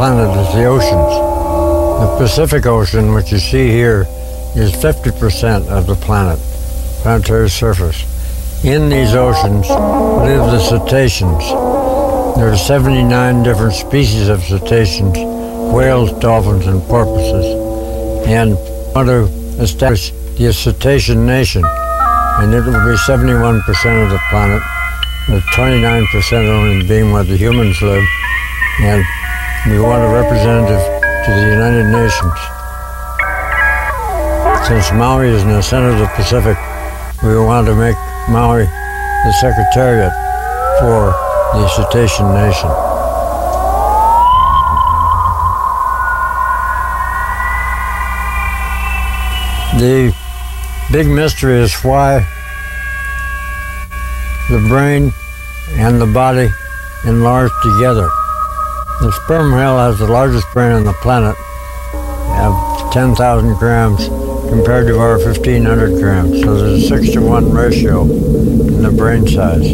71% of the planet is the oceans. The Pacific Ocean, which you see here, is 50% of the planet, planetary surface. In these oceans live the cetaceans. There are 79 different species of cetaceans, whales, dolphins, and porpoises. And want to establish the cetacean nation, and it will be 71% of the planet, with 29% only being where the humans live, and we want a representative to the United Nations. Since Maui is in the center of the Pacific, we want to make Maui the secretariat for the cetacean nation. The big mystery is why the brain and the body enlarge together. The sperm whale has the largest brain on the planet, have 10,000 grams compared to our 1,500 grams. So there's a 6 to 1 ratio in the brain size.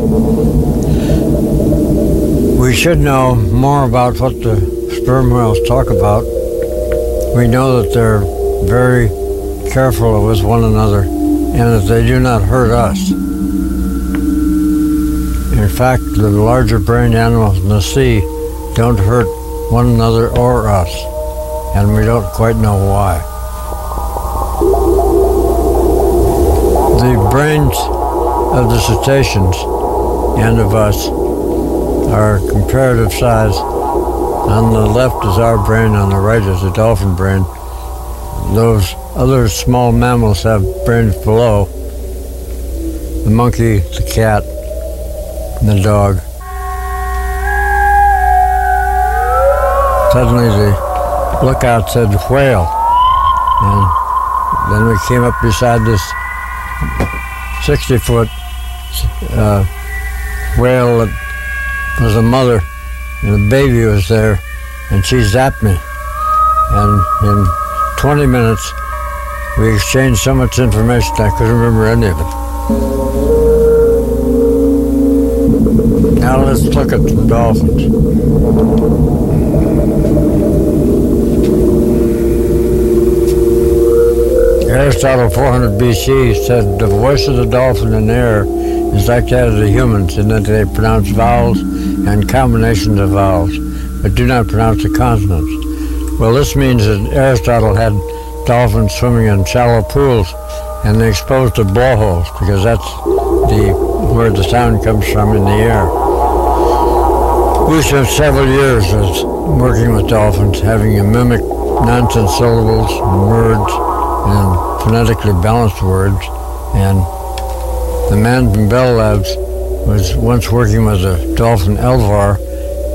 We should know more about what the sperm whales talk about. We know that they're very careful with one another and that they do not hurt us. In fact, the larger brained animals in the sea don't hurt one another or us, and we don't quite know why. The brains of the cetaceans and of us are comparative size. On the left is our brain, on the right is the dolphin brain. Those other small mammals have brains below. The monkey, the cat, and the dog. Suddenly the lookout said whale. And then we came up beside this 60 foot uh, whale that was a mother and the baby was there and she zapped me. And in 20 minutes we exchanged so much information I couldn't remember any of it. Now let's look at the dolphins. Aristotle 400 BC said the voice of the dolphin in air is like that of the humans in that they pronounce vowels and combinations of vowels, but do not pronounce the consonants. Well, this means that Aristotle had dolphins swimming in shallow pools and they exposed to blowholes because that's the where the sound comes from in the air. We spent several years working with dolphins, having to mimic nonsense syllables, words, and phonetically balanced words. And the man from Bell Labs was once working with a dolphin, Elvar,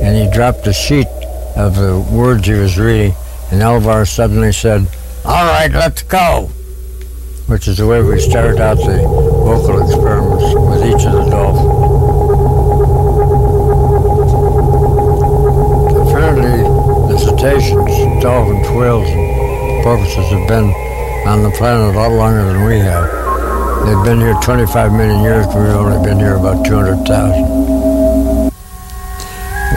and he dropped a sheet of the words he was reading, and Elvar suddenly said, all right, let's go, which is the way we started out the vocal experiments with each of the dolphins. Apparently, the cetaceans, dolphins, whales, and porpoises have been on the planet a lot longer than we have. They've been here 25 million years, we've only been here about 200,000.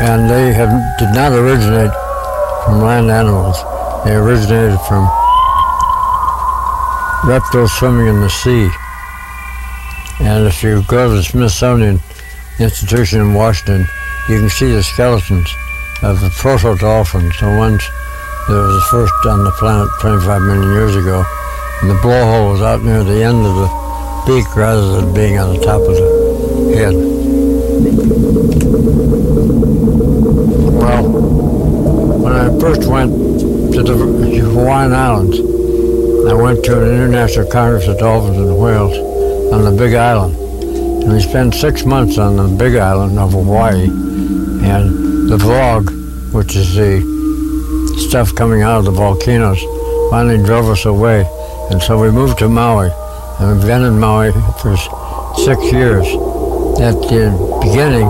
And they have, did not originate from land animals. They originated from reptiles swimming in the sea. And if you go to the Smithsonian Institution in Washington, you can see the skeletons of the proto-dolphins, the ones that was the first on the planet 25 million years ago. And the blowhole was out near the end of the beak rather than being on the top of the head. Well, when I first went to the Hawaiian Islands, I went to an international congress of dolphins and whales on the Big Island. And we spent six months on the Big Island of Hawaii. And the vog, which is the stuff coming out of the volcanoes, finally drove us away. And so we moved to Maui. And we've been in Maui for six years. At the beginning,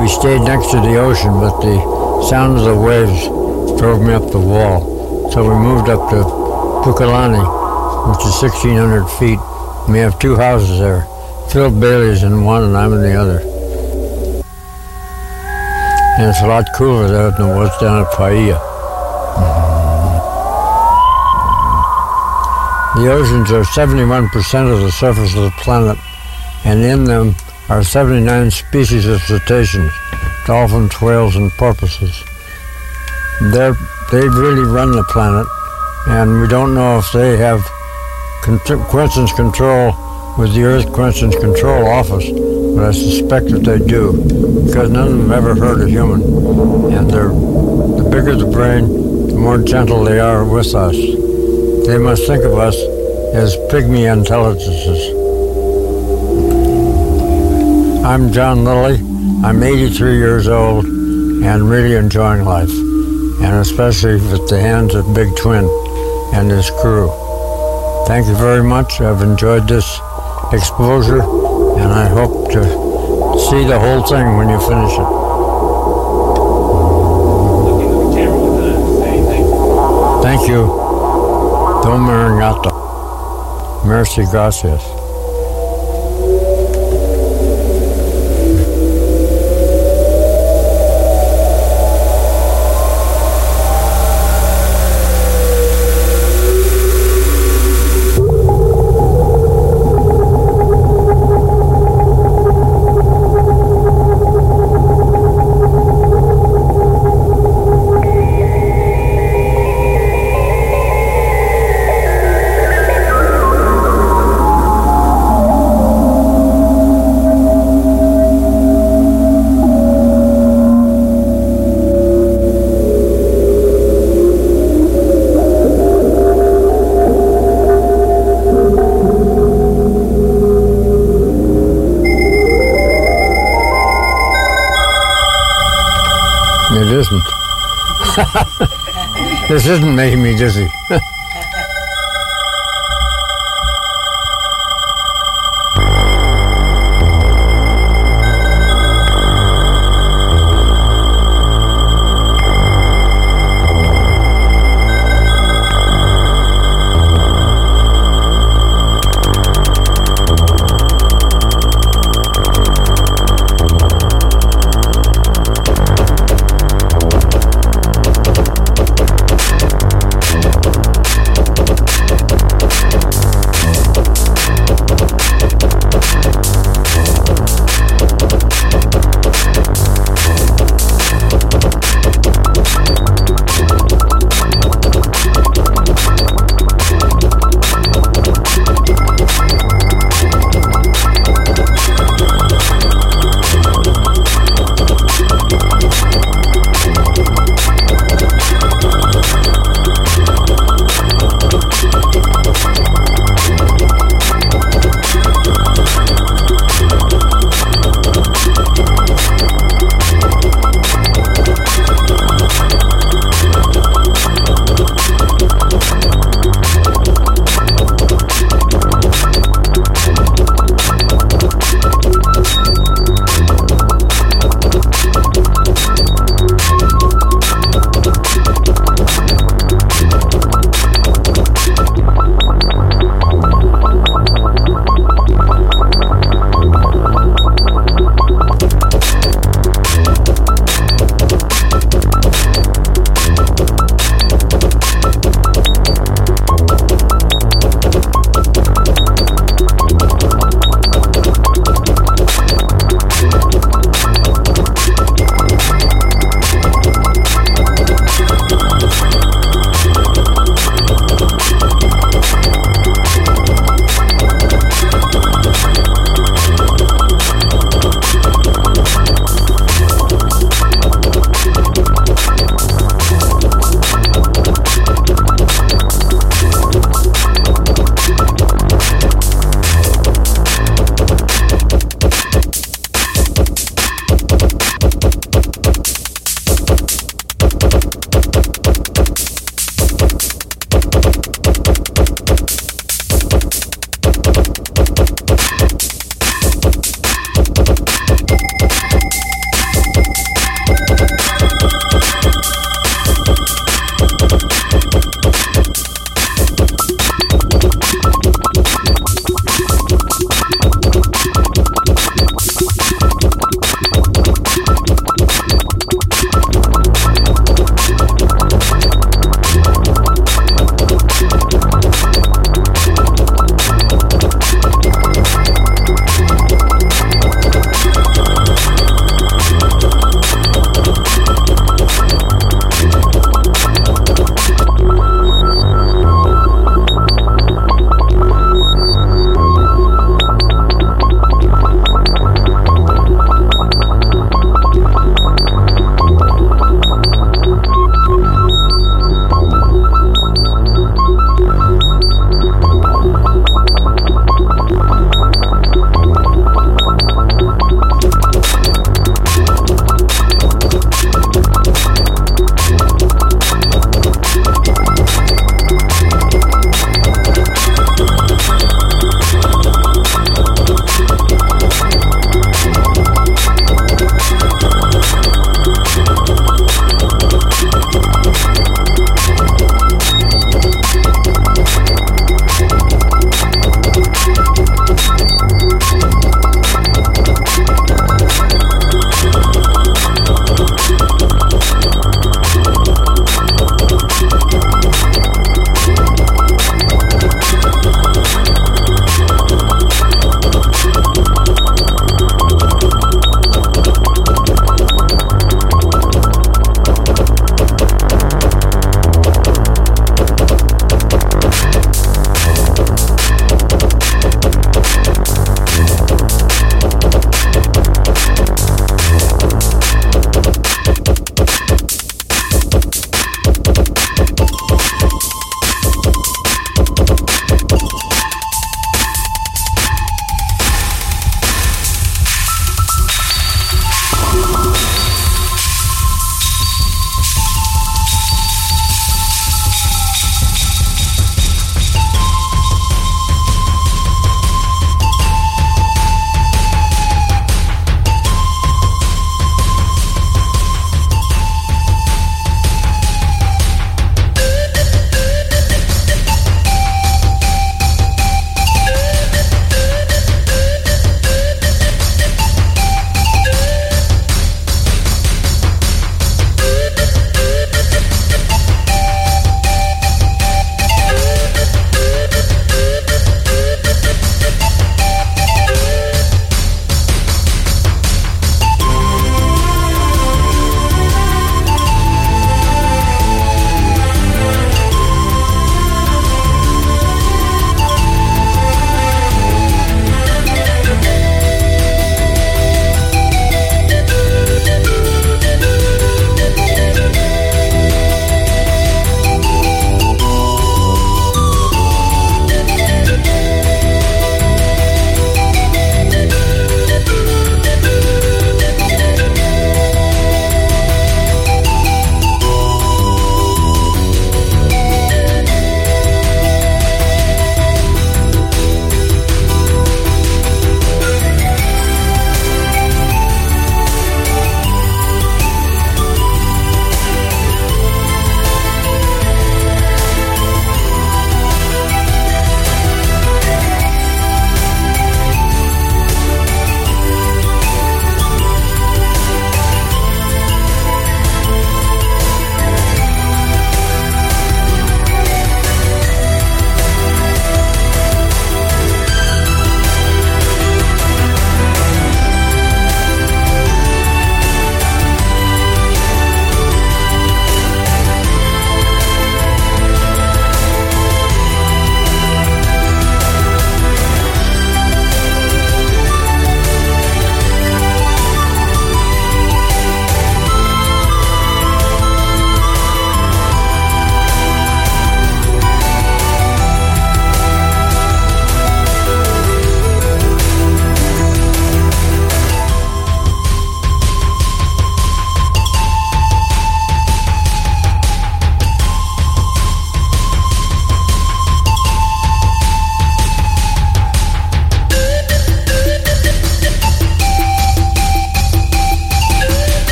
we stayed next to the ocean, but the sound of the waves drove me up the wall. So we moved up to Pukalani, which is 1,600 feet. We have two houses there. Phil Bailey's in one and I'm in the other. and it's a lot cooler there than it was down at Paia. The oceans are 71% of the surface of the planet, and in them are 79 species of cetaceans, dolphins, whales, and porpoises. They're, they really run the planet, and we don't know if they have coincidence control with the Earth Coincidence Control Office, but I suspect that they do, because none of them ever hurt a human. And they're, the bigger the brain, the more gentle they are with us. They must think of us as pygmy intelligences. I'm John Lilly. I'm 83 years old and really enjoying life, and especially with the hands of Big Twin and his crew. Thank you very much. I've enjoyed this exposure, and I hope to see the whole thing when you finish it. Thank you. Domo arigato. Merci, gracias. this isn't making me dizzy.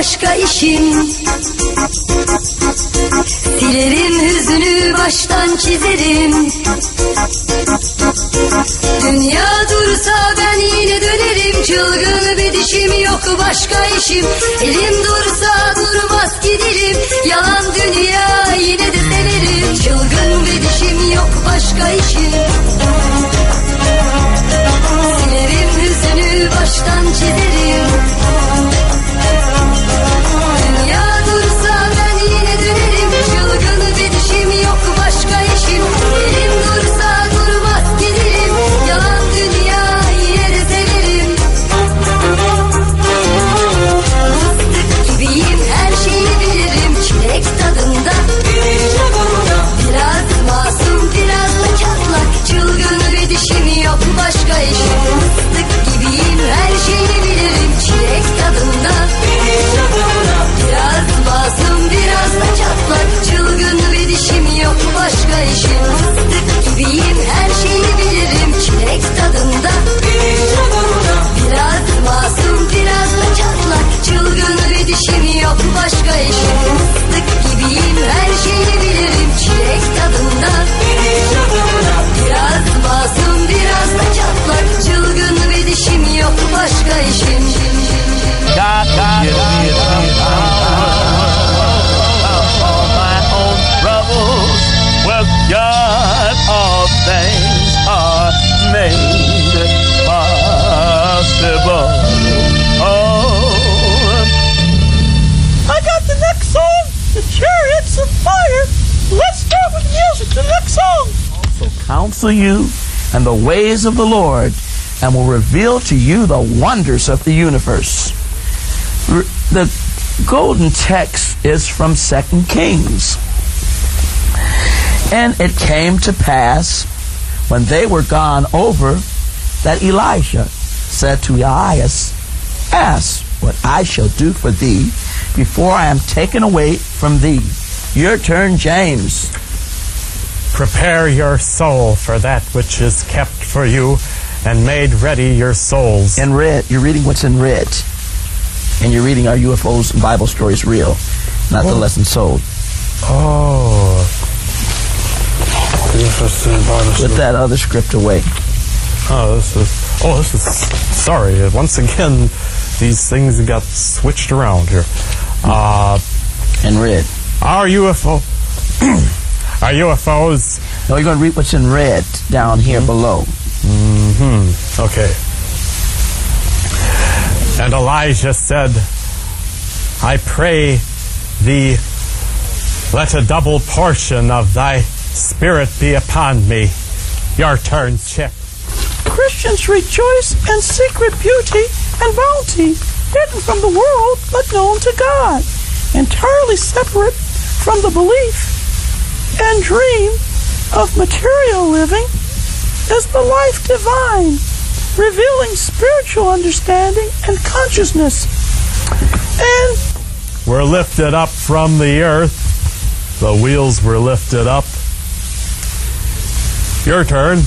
başka işim. Silerim hüzünü baştan çizerim. Dünya dursa ben yine dönerim. Çılgın bir dişim yok başka işim. Elim dursa durmaz giderim. Yalan dünya yine de severim Çılgın bir dişim yok başka işim. Silerim hüzünü baştan çizerim yok counsel you and the ways of the Lord, and will reveal to you the wonders of the universe. The golden text is from Second Kings. And it came to pass when they were gone over that Elijah said to Elisha, Ask what I shall do for thee before I am taken away from thee. Your turn, James. Prepare your soul for that which is kept for you, and made ready your souls. In red, you're reading what's in red. And you're reading our UFOs and Bible stories real, not the lesson sold. oh. Put that other script away. Oh, this is. Oh, this is. Sorry. Once again, these things got switched around here. Uh, In red. our UFO. our UFOs. Now you're going to read what's in red down here below. Hmm. Okay. And Elijah said, I pray thee, let a double portion of thy spirit be upon me. Your turn, Chip. Christians rejoice in secret beauty and bounty, hidden from the world but known to God, entirely separate from the belief and dream of material living is the life divine, revealing spiritual understanding and consciousness. And We're lifted up from the earth. The wheels were lifted up. Your turn.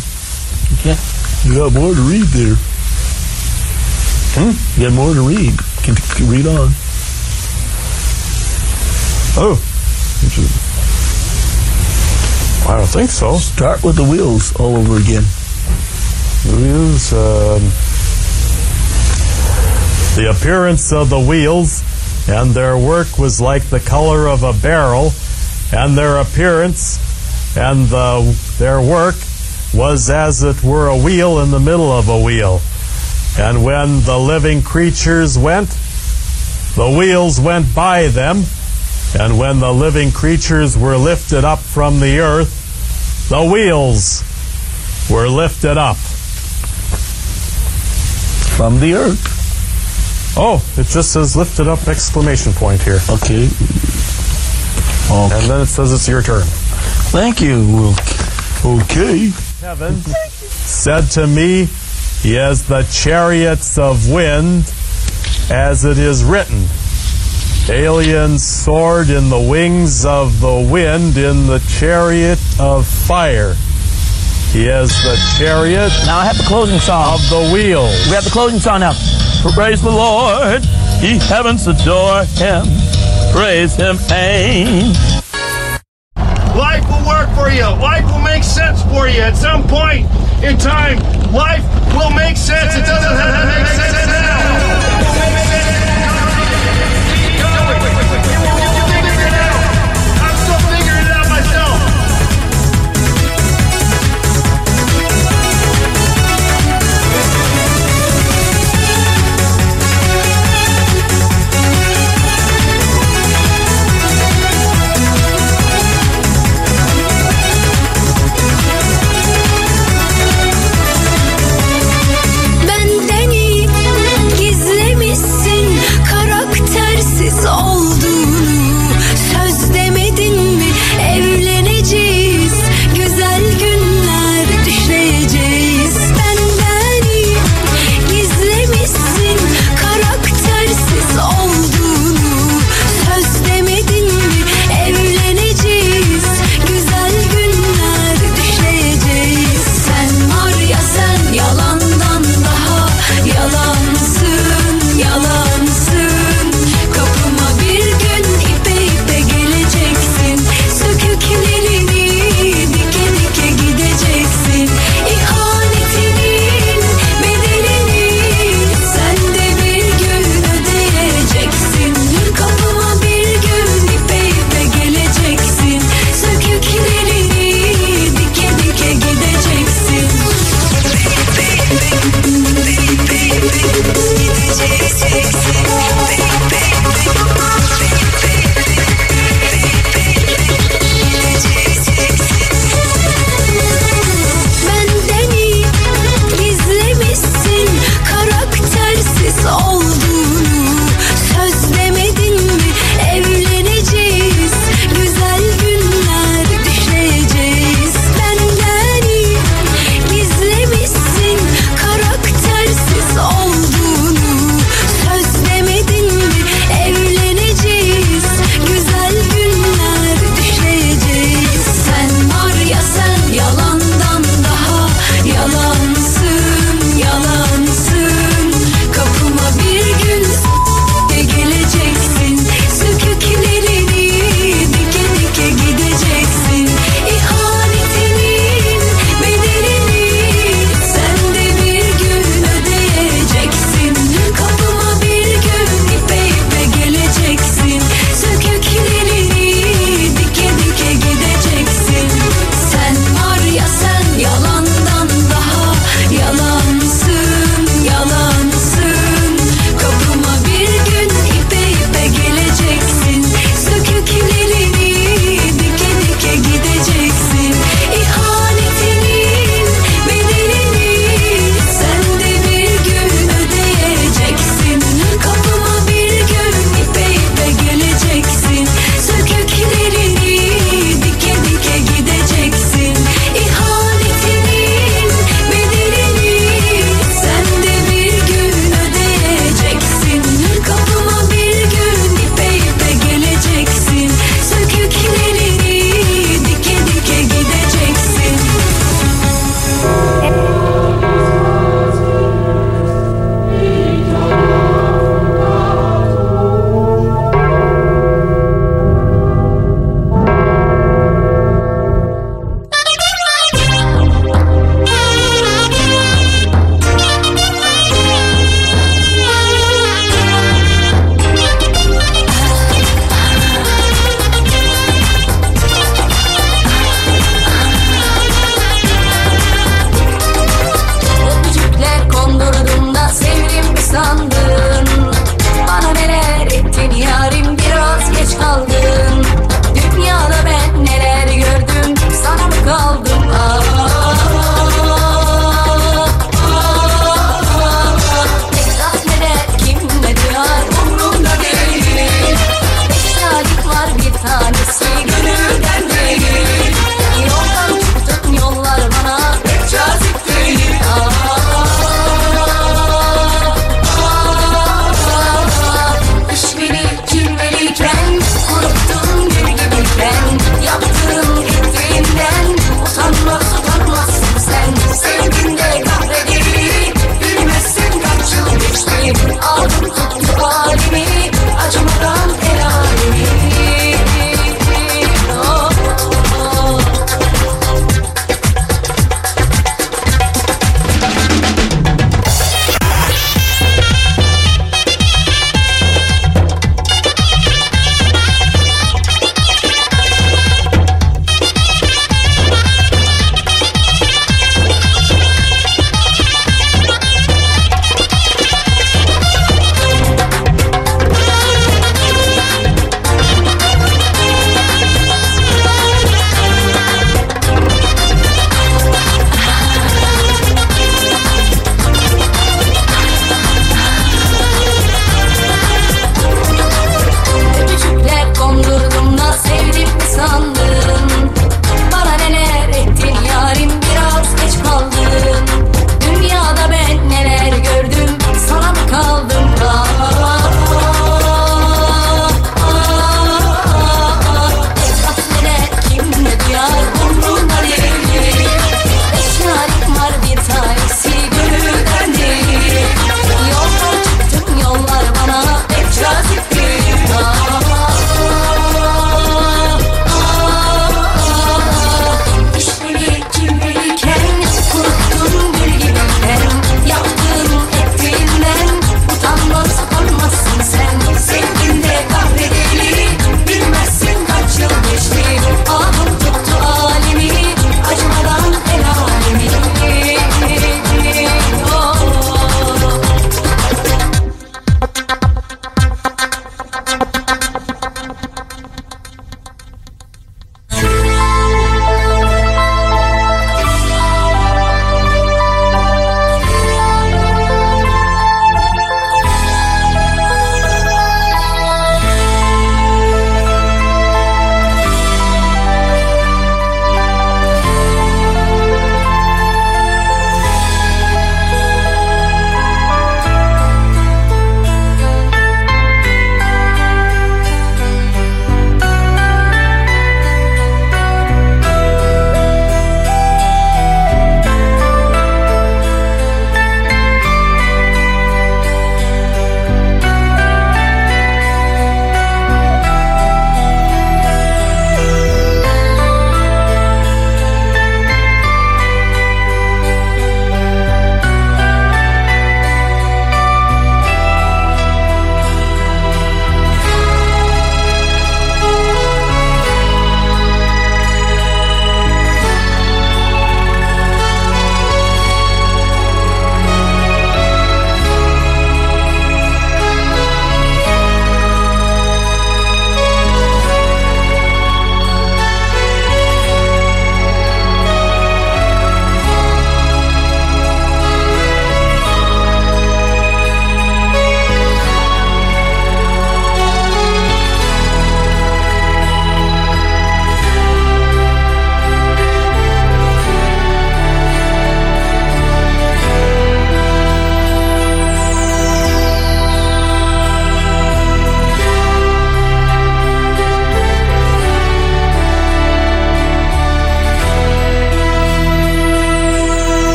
okay, You got more to read there. Hmm? You got more to read. Can, can read on. Oh. I don't think so. Start with the wheels all over again. Wheels. Um, the appearance of the wheels and their work was like the color of a beryl, and their appearance and the, their work was as it were a wheel in the middle of a wheel. And when the living creatures went, the wheels went by them, and when the living creatures were lifted up from the earth, the wheels were lifted up. From the earth. Oh, it just says lifted up exclamation point here. Okay. Okay. And then it says it's your turn. Thank you. Okay. Heaven said to me, He has the chariots of wind, as it is written. Aliens soared in the wings of the wind in the chariot of fire. He has the chariot Now I have the closing song. of the wheel. We have the closing song now. Praise the Lord, ye heavens adore him. Praise him, amen. Life will work for you. Life will make sense for you at some point in time. Life will make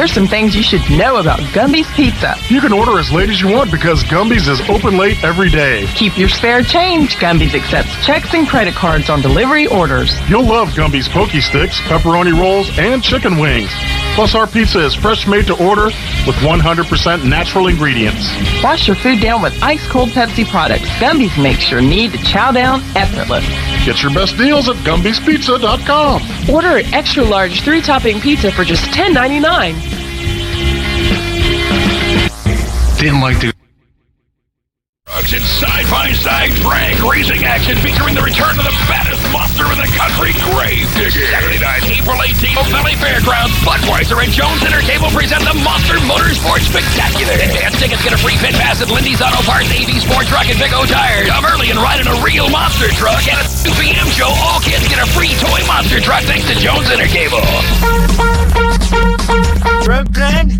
There's some things you should know about Gumby's Pizza. You can order as late as you want because Gumby's is open late every day. Keep your spare change. Gumby's accepts checks and credit cards on delivery orders. You'll love Gumby's Pokey Sticks, pepperoni rolls, and chicken wings. Plus, our pizza is fresh made to order with 100% natural ingredients. Wash your food down with ice cold Pepsi products. Gumby's makes your need to chow down effortless. Get your best deals at Gumby'sPizza.com. Order an extra large three topping pizza for just $10.99. Didn't like to. Trucks and side-by-side drag racing action featuring the return of the baddest monster in the country, Grave Digger. Saturday night, April 18th, Valley Fairgrounds, Budweiser and Jones Intercable present the Monster Motorsports Spectacular. Advance tickets get a free pit pass at Lindy's Auto Parts, AV Sport Truck, and Big O Tires. Come early and ride in a real monster truck. And at 2 p.m. show, all kids get a free toy monster truck thanks to Jones Intercable. Brooklyn,